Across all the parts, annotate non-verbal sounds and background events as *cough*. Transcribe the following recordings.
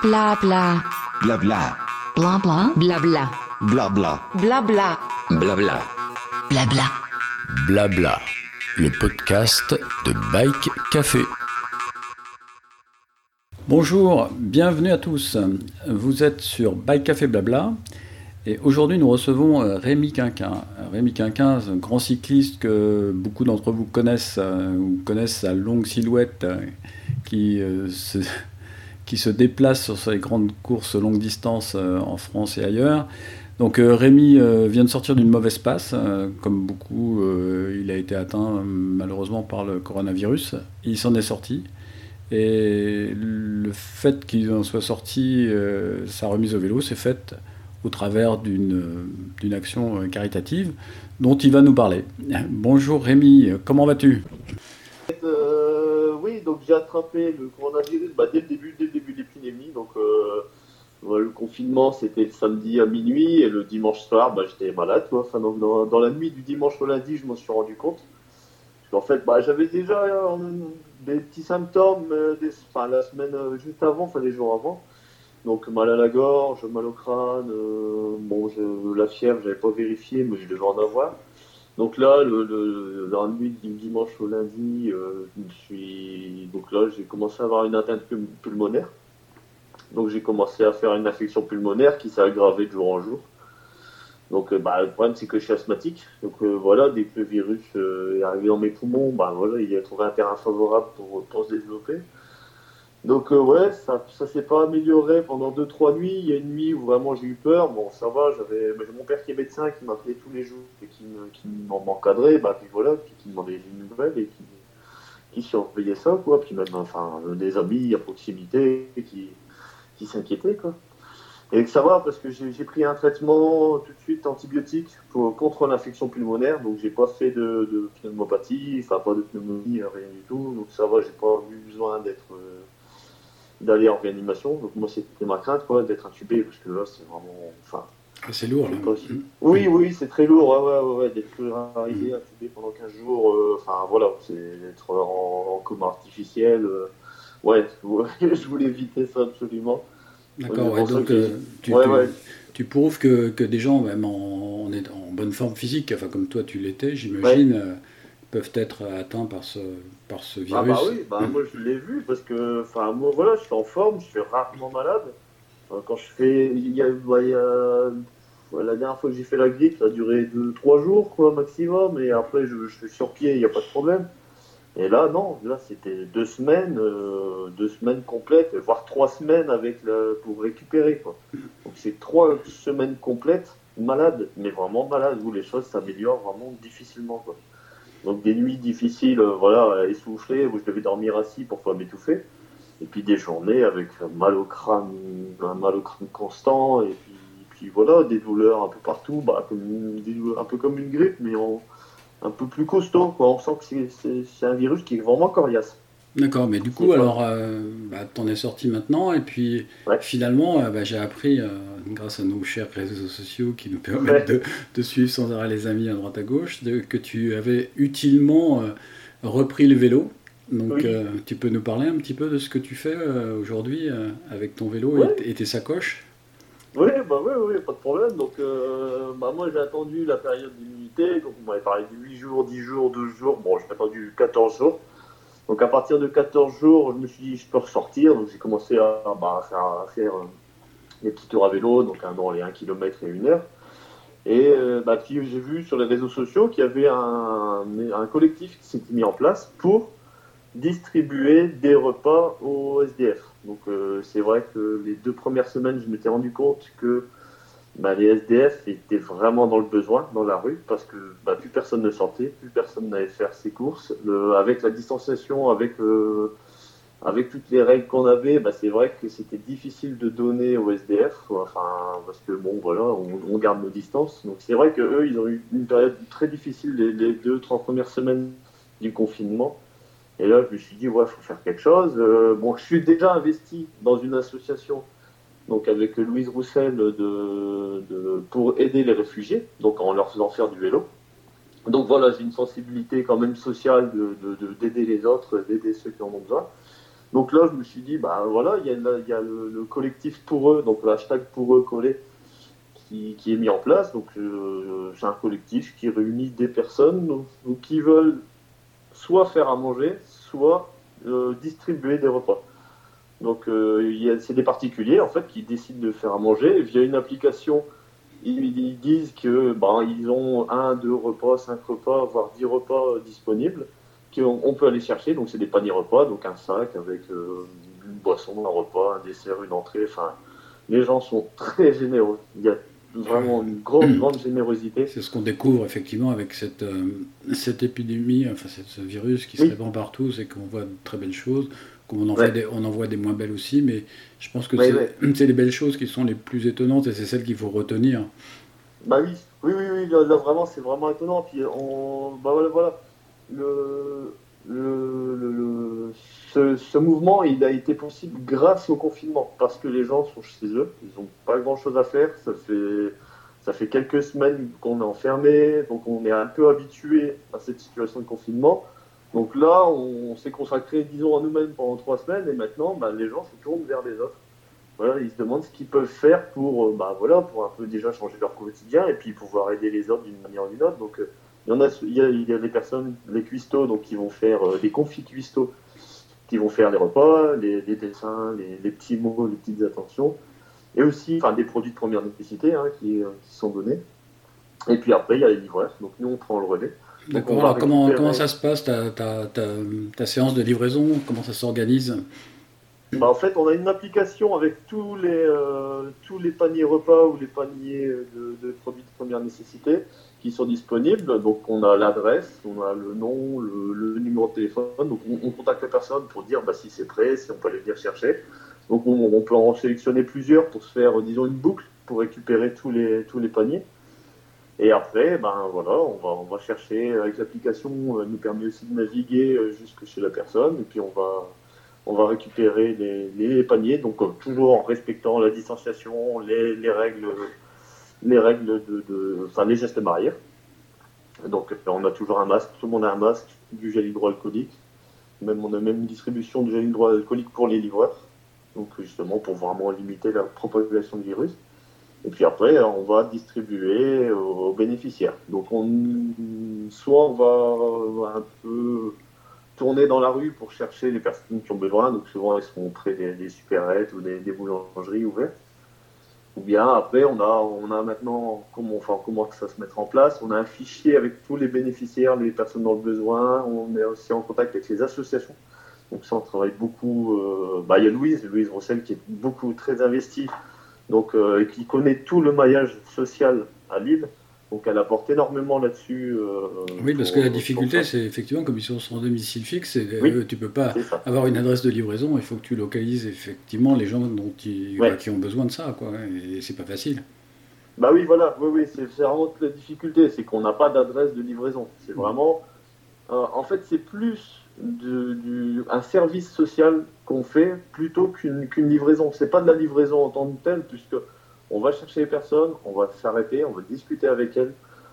Blabla. Blabla. Blabla. Blabla. Blabla. Blabla. Blabla. Blabla. Blabla. Le podcast de Bike Café. Bonjour, bienvenue à tous. Vous êtes sur Bike Café Blabla et aujourd'hui nous recevons euh, Rémi Quinquin. Rémi Quinquin, un grand cycliste que beaucoup d'entre vous connaissent euh, ou connaissent sa longue silhouette euh, qui se qui se déplace sur ces grandes courses longue distance euh, en France et ailleurs. Donc euh, Rémi euh, vient de sortir d'une mauvaise passe, comme beaucoup, il a été atteint malheureusement par le coronavirus. Il s'en est sorti. Et le fait qu'il en soit sorti, sa remise au vélo, s'est faite au travers d'une action caritative dont il va nous parler. Bonjour Rémi, comment vas-tu? J'ai attrapé le coronavirus bah, dès le début, dès le début de. Donc euh, le confinement c'était le samedi à minuit et le dimanche soir bah, j'étais malade. Enfin, donc, dans, la nuit du dimanche au lundi, je m'en suis rendu compte. En fait, bah, j'avais déjà euh, des petits symptômes euh, des, enfin, la semaine juste avant, enfin les jours avant. Donc mal à la gorge, mal au crâne, bon, je, la fièvre, j'avais pas vérifié, mais je devais en avoir. Donc là, le, dans la nuit du dimanche au lundi, euh, je suis... donc là, j'ai commencé à avoir une atteinte pulmonaire. Donc j'ai commencé à faire une infection pulmonaire qui s'est aggravée de jour en jour. Donc euh, bah, le problème c'est que je suis asthmatique. Donc euh, voilà, dès que le virus est arrivé dans mes poumons, bah, voilà, il a trouvé un terrain favorable pour se développer. Donc euh, ouais, ça, ça s'est pas amélioré pendant 2-3 nuits. Il y a une nuit où vraiment j'ai eu peur. Bon, ça va, j'avais mon père qui est médecin, qui m'appelait tous les jours et qui, m'encadrait, bah, puis voilà, puis qui demandait des nouvelles et qui, qui surveillait ça, quoi. Puis même, enfin, des amis à proximité qui, qui s'inquiétaient, quoi. Et ça va parce que j'ai pris un traitement tout de suite antibiotique contre l'infection pulmonaire, donc j'ai pas fait de, de, pneumopathie, enfin pas de pneumonie, rien du tout, donc ça va, j'ai pas eu besoin d'être euh, d'aller en réanimation. Donc moi c'était ma crainte quoi, d'être intubé parce que là c'est vraiment, enfin. Ah, c'est lourd là. Mmh. Oui oui c'est très lourd, ouais, ouais, ouais, d'être arrivé intubé pendant 15 jours, euh, enfin voilà, c'est d'être en, coma artificiel. Euh, *laughs* ouais, je voulais éviter ça absolument. D'accord, ouais, donc euh, tu, tu, prouves que, que, des gens, même en, en, en, bonne forme physique, enfin comme toi tu l'étais, j'imagine, peuvent être atteints par ce, par ce virus. Ah bah oui, bah moi je l'ai vu parce que, enfin moi voilà, je suis en forme, je suis rarement malade. Quand je fais, il y a, bah, la dernière fois que j'ai fait la grippe, ça a duré 2-3 jours quoi maximum, et après je, je suis sur pied, il n'y a pas de problème. Et là non, là c'était deux semaines, euh, deux semaines complètes, voire trois semaines avec le, pour récupérer quoi. Donc c'est trois semaines complètes malade, mais vraiment malade où les choses s'améliorent vraiment difficilement quoi. Donc des nuits difficiles, euh, voilà, essoufflées, où je devais dormir assis pour pas m'étouffer. Et puis des journées avec mal au crâne, un mal au crâne constant, et puis, voilà, des douleurs un peu partout, bah, un peu comme une grippe, mais un peu plus costaud. Quoi. On sent que c'est un virus qui est vraiment coriace. D'accord, mais du coup, alors, euh, bah, t'en es sorti maintenant, et puis finalement, euh, bah, j'ai appris, euh, grâce à nos chers réseaux sociaux qui nous permettent de, suivre sans arrêt les amis à droite à gauche, que tu avais utilement repris le vélo. Donc, tu peux nous parler un petit peu de ce que tu fais aujourd'hui avec ton vélo et, tes sacoches? Oui, bah oui, oui, pas de problème. Donc, bah moi, j'ai attendu la période d'immunité. Donc, on m'avait parlé de 8 jours, 10 jours, 12 jours. Bon, j'ai attendu 14 jours. Donc à partir de 14 jours, je me suis dit, je peux ressortir. Donc j'ai commencé à, bah, faire, euh, des petits tours à vélo, donc dans les 1 km et 1 heure. Et euh, bah, j'ai vu sur les réseaux sociaux qu'il y avait un, collectif qui s'était mis en place pour distribuer des repas aux SDF. Donc euh, c'est vrai que les deux premières semaines, je m'étais rendu compte que bah, les SDF étaient vraiment dans le besoin dans la rue parce que bah, plus personne ne sortait, plus personne n'allait faire ses courses. avec la distanciation, avec, euh, avec toutes les règles qu'on avait, bah, c'est vrai que c'était difficile de donner aux SDF, enfin, parce que bon, voilà, on, garde nos distances. Donc c'est vrai qu'eux, ils ont eu une période très difficile les, deux, trois premières semaines du confinement. Et là, je me suis dit, ouais, il faut faire quelque chose. Euh, bon, je suis déjà investi dans une association donc avec Louise Roussel pour aider les réfugiés, donc en leur faisant faire du vélo. Donc voilà, j'ai une sensibilité quand même sociale d'aider de, les autres, d'aider ceux qui en ont besoin. Donc là, je me suis dit, bah voilà, il y a, le, collectif pour eux, donc le hashtag pour eux collé, qui, est mis en place. Donc euh, c'est un collectif qui réunit des personnes qui veulent soit faire à manger, soit euh, distribuer des repas. Donc euh, c'est des particuliers en fait qui décident de faire à manger via une application. Ils, ils disent que ben, ils ont un, deux repas, cinq repas, voire dix repas euh, disponibles qu'on on peut aller chercher. Donc c'est des paniers repas, donc un sac avec euh, une boisson, un repas, un dessert, une entrée. Enfin, les gens sont *laughs* très généreux. Il y a vraiment une grande, *clears throat* grande générosité. C'est ce qu'on découvre effectivement avec cette, cette épidémie, enfin cette- ce virus qui se répand partout, c'est qu'on voit de très belles choses, qu'on en, voit Ouais. des, on en voit des moins belles aussi, mais je pense que Ouais, c'est ouais. *clears throat* les belles choses qui sont les plus étonnantes et c'est celles qu'il faut retenir. Bah oui, oui, oui, oui, là, là, vraiment, c'est vraiment étonnant. Puis on, bah voilà, voilà. Le, le, le- le- ce, ce mouvement, il a été possible grâce au confinement, parce que les gens sont chez eux, ils n'ont pas grand-chose à faire. Ça fait, ça fait quelques semaines qu'on est enfermé, donc on est un peu habitué à cette situation de confinement. Donc là, on, s'est consacré, disons, à nous-mêmes pendant trois semaines, et maintenant, bah, les gens se tournent vers les autres. Voilà, ils se demandent ce qu'ils peuvent faire pour, euh, bah, voilà, pour un peu déjà changer leur quotidien et puis pouvoir aider les autres d'une manière ou d'une autre. Donc, euh, il y en a, il y a, personnes, les cuistots, donc qui vont faire euh, des confits cuistots, qui vont faire les repas, les, dessins, les, petits mots, les petites attentions, et aussi, enfin, des produits de première nécessité hein, qui, qui sont donnés. Et puis après, il y a les livreurs. Donc nous, on prend le relais. Donc, Alors comment, récupérer- comment ça se passe ta, ta, ta, ta séance de livraison Comment ça s'organise? Bah, en fait, on a une application avec tous les, euh, tous les paniers repas ou les paniers de, de produits de première nécessité qui sont disponibles. Donc, on a l'adresse, on a le nom, le, le numéro de téléphone. Donc, on, on contacte la personne pour dire bah, si c'est prêt, si on peut aller venir chercher. Donc, on, on peut en sélectionner plusieurs pour se faire, disons, une boucle pour récupérer tous les, tous les paniers. Et après, ben voilà, on va, on va chercher avec l'application, euh, elle nous permet aussi de naviguer euh, jusque chez la personne, et puis on va, on va récupérer les, paniers, donc euh, toujours en respectant la distanciation, les, les règles, les règles de, de- enfin les gestes barrières. Donc euh, on a toujours un masque, tout le monde a un masque, du gel hydroalcoolique, même on a même une distribution de gel hydroalcoolique pour les livreurs, donc justement pour vraiment limiter la propagation du virus. Et puis après, on va distribuer aux bénéficiaires. Donc, on, soit on va un peu tourner dans la rue pour chercher les personnes qui ont besoin. Donc, souvent, elles sont près des, des supérettes ou des, boulangeries ouvertes. Ou bien après, on a, on a maintenant, comment, enfin, on commence à se mettre en place? On a un fichier avec tous les bénéficiaires, les personnes dans le besoin. On est aussi en contact avec les associations. Donc, ça, on travaille beaucoup. euh, bah, il y a Louise, Louise Rossel, qui est beaucoup très investie donc euh, et qui connaît tout le maillage social à Lille. Donc elle apporte énormément là-dessus. euh, Oui, parce pour- que la difficulté, c'est effectivement, comme ils sont sur domicile fixe, c'est, euh, tu peux pas avoir une adresse de livraison, il faut que tu localises effectivement les gens dont tu- Ouais. qui ont besoin de ça, quoi. Et c'est pas facile. Bah oui, voilà, oui, oui, c'est vraiment la difficulté, c'est qu'on n'a pas d'adresse de livraison. C'est vraiment, euh, en fait, c'est plus de- du, un service social qu'on fait plutôt qu'une qu'une livraison. C'est pas de la livraison en tant que telle, puisque on va chercher les personnes, on va s'arrêter, on va discuter avec elles,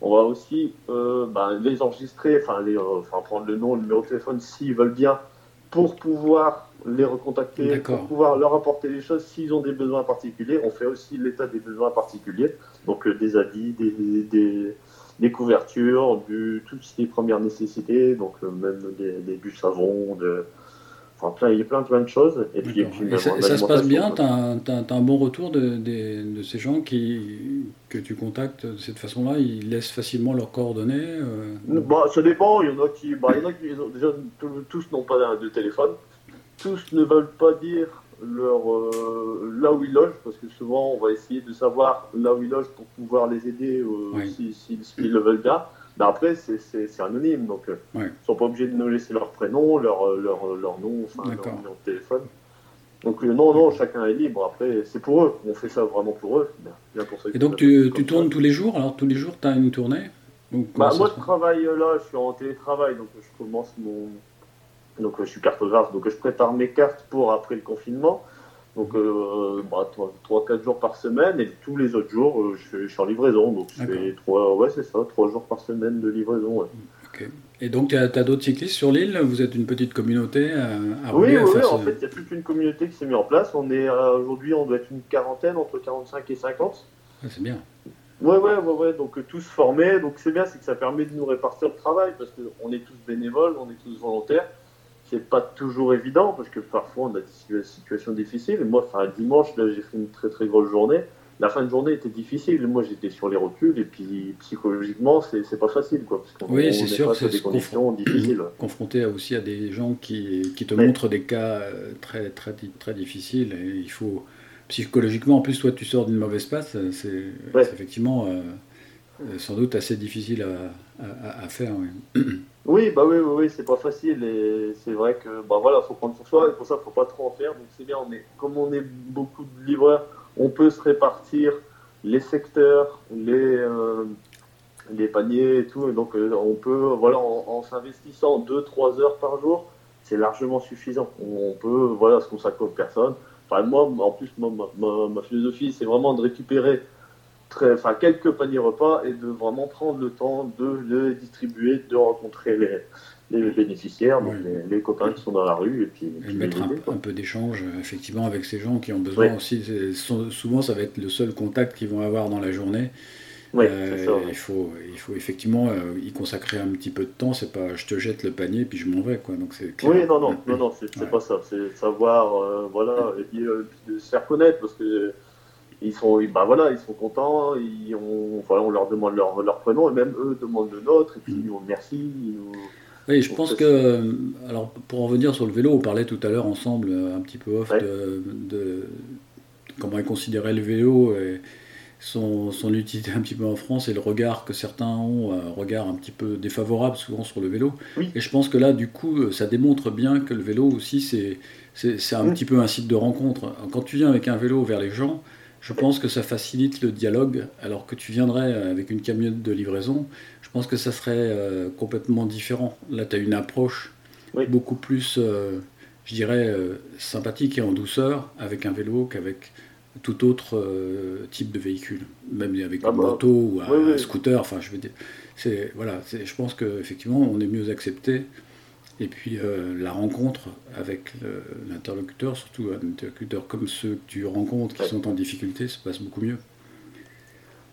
on va aussi euh, bah, les enregistrer, enfin, les, euh, enfin prendre le nom, le numéro de téléphone s'ils veulent bien, pour pouvoir les recontacter, pour pouvoir leur apporter des choses s'ils ont des besoins particuliers. On fait aussi l'état des besoins particuliers, donc euh, des habits, des, des, des couvertures, du, toutes les premières nécessités, donc euh, même des, des du savon, de, enfin plein, il y a plein plein de choses. Et puis, et D'accord. puis Et même ça, se passe bien? alimentation, T'as un, bon retour de, ces gens qui, que tu contactes de cette façon-là? Ils laissent facilement leurs coordonnées euh, Bah, ça dépend, il y en a qui, bah, il y en a qui déjà tous n'ont pas de téléphone, tous ne veulent pas dire leur euh, là où ils logent, parce que souvent on va essayer de savoir là où ils logent pour pouvoir les aider euh, Oui. si- si- s'ils le veulent bien. Mais après c'est- anonyme, donc euh, ils sont pas obligés de nous laisser leur prénom, leur, euh, leur, leur nom, enfin leur D'accord. numéro de téléphone. Donc euh, non, non, chacun est libre. Après, c'est pour eux. On fait ça vraiment pour eux. Bien, pour ceux Et donc tu, tu ça. tournes tous les jours? Alors tous les jours, tu as une tournée? Bah, ça moi, je travaille euh, là, je suis en télétravail, donc je commence mon. Donc, euh, je suis cartographe, donc je prépare mes cartes pour après le confinement. Donc, euh, bah, 3-4 jours par semaine, et tous les autres jours, euh, je, suis en livraison. Donc, je fais D'accord. 3, ouais, c'est ça, 3 jours par semaine de livraison. ouais. Et donc, tu as, d'autres cyclistes sur l'île? Vous êtes une petite communauté à, à Oui, rouler, à oui, faire en ce- fait, il y a toute une communauté qui s'est mise en place. On est euh, aujourd'hui, on doit être une quarantaine, entre 45 et 50. Ah, c'est bien. Ouais, ouais, ouais, ouais. Donc, euh, tous formés. Donc, c'est bien, c'est que ça permet de nous répartir le travail parce qu'on est tous bénévoles, on est tous volontaires. C'est pas toujours évident parce que parfois on a des situa- situations difficiles. Et moi, enfin, dimanche, là, j'ai fait une très très grosse journée. La fin de journée était difficile. Moi, j'étais sur les rotules et puis psychologiquement, c'est pas facile, quoi. Parce qu'on Oui, c'est est sûr c'est des conditions difficiles. *clears throat* Confronté à- aussi à des gens qui, qui te montrent des cas euh, très, très, très difficiles. Et il faut. Psychologiquement, en plus, toi, tu sors d'une mauvaise passe. euh, C'est Ouais. effectivement euh, euh, sans doute assez difficile à, à- à faire. oui. *clears throat* Oui, bah oui, oui, c'est pas facile et c'est vrai que bah voilà, faut prendre sur soi et pour ça, faut pas trop en faire. Donc c'est bien, comme on est beaucoup de livreurs, on peut se répartir les secteurs, les euh, paniers et tout. Donc euh, on peut, voilà, en, s'investissant 2-3 heures par jour, c'est largement suffisant. On, peut, voilà, se consacrer aux personnes. Enfin, moi, en plus, ma, ma, ma philosophie, c'est vraiment de récupérer très, enfin, quelques paniers repas et de vraiment prendre le temps de les distribuer, de rencontrer les, les bénéficiaires, donc Oui. les, les copains qui sont dans la rue, et puis, Et puis mettre un, peu d'échange, euh, effectivement, avec ces gens qui ont besoin aussi. souvent, ça va être le seul contact qu'ils vont avoir dans la journée. Ouais, Euh, ça. il, faut, il faut effectivement euh, y consacrer un petit peu de temps. C'est pas je te jette le panier puis je m'en vais. Quoi. Donc, c'est clair. Oui, non, non, non, non, c'est Ouais. pas ça. C'est savoir, euh, voilà, et puis, se faire connaître parce que ils sont, bah voilà, ils sont contents. Ils on leur demande leur, leur prénom et même eux demandent le nôtre et puis ils nous- Oui, je pense que, euh, alors pour en revenir sur le vélo, on parlait tout à l'heure ensemble, euh, un petit peu off, Ouais. de, de comment est considéré le vélo et son, son utilité un petit peu en France et le regard que certains ont, un regard un petit peu défavorable souvent sur le vélo. Oui. Et je pense que là, du coup, ça démontre bien que le vélo aussi, c'est un Mm. petit peu un site de rencontre. Quand tu viens avec un vélo vers les gens, je pense que ça facilite le dialogue, alors que tu viendrais avec une camionnette de livraison, je pense que ça serait euh, complètement différent. Là, tu as une approche Oui. beaucoup plus, euh, je dirais, euh, sympathique et en douceur avec un vélo qu'avec tout autre type de véhicule, même avec Ah une bah, moto ou un, oui, oui. un scooter. Enfin, je veux dire, c'est voilà, je pense qu'effectivement, on est mieux accepté. Et puis euh, la rencontre avec l'interlocuteur, surtout un interlocuteur comme ceux que tu rencontres qui Ouais. sont en difficulté, se passe beaucoup mieux.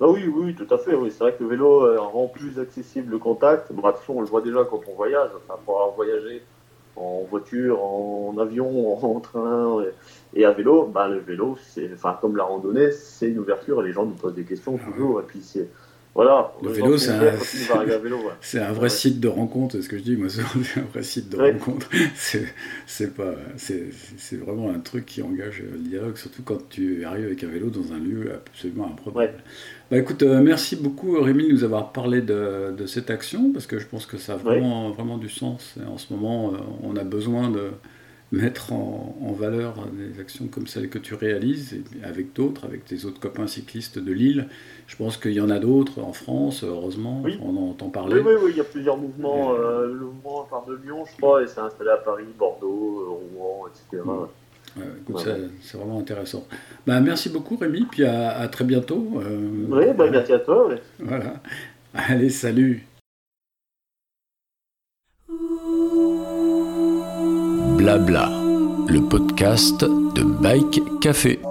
Ah oui, oui, tout à fait. Oui, c'est vrai que le vélo euh, rend plus accessible le contact. Bon, de toute façon, on le voit déjà quand on voyage. Enfin, pour avoir voyagé en voiture, en avion, *laughs* en train et, et à vélo, bah, le vélo, c'est, enfin, comme la randonnée, c'est une ouverture. Les gens nous posent des questions Ah toujours. Et puis c'est, voilà. Le vélo, c'est un- ouais. Vrai Ouais. site de rencontre, c'est ce que je dis, moi, *laughs* c'est un vrai site de Ouais. rencontre. *laughs* C'est, pas, vraiment un truc qui engage le dialogue, surtout quand tu arrives avec un vélo dans un lieu absolument improbable. Ouais. Bah écoute, euh, merci beaucoup Rémi de nous avoir parlé de, de cette action, parce que je pense que ça a vraiment, vraiment du sens. Et en ce moment, euh, on a besoin de mettre en, en valeur des actions comme celles que tu réalises, avec d'autres, avec tes autres copains cyclistes de Lille. Je pense qu'il y en a d'autres en France, heureusement, Oui. on en entend parler. Oui, oui, oui, il y a plusieurs mouvements. Et- euh, le mouvement part de Lyon, je crois, et c'est installé à Paris, Bordeaux, euh, Rouen, etc. Mm. Ouais, écoute, Ouais. c'est- vraiment intéressant. Bah, merci beaucoup Rémi, puis à, à très bientôt. euh, Oui, bah, merci à toi. Voilà. Allez, salut. Blabla, le podcast de Bike Café.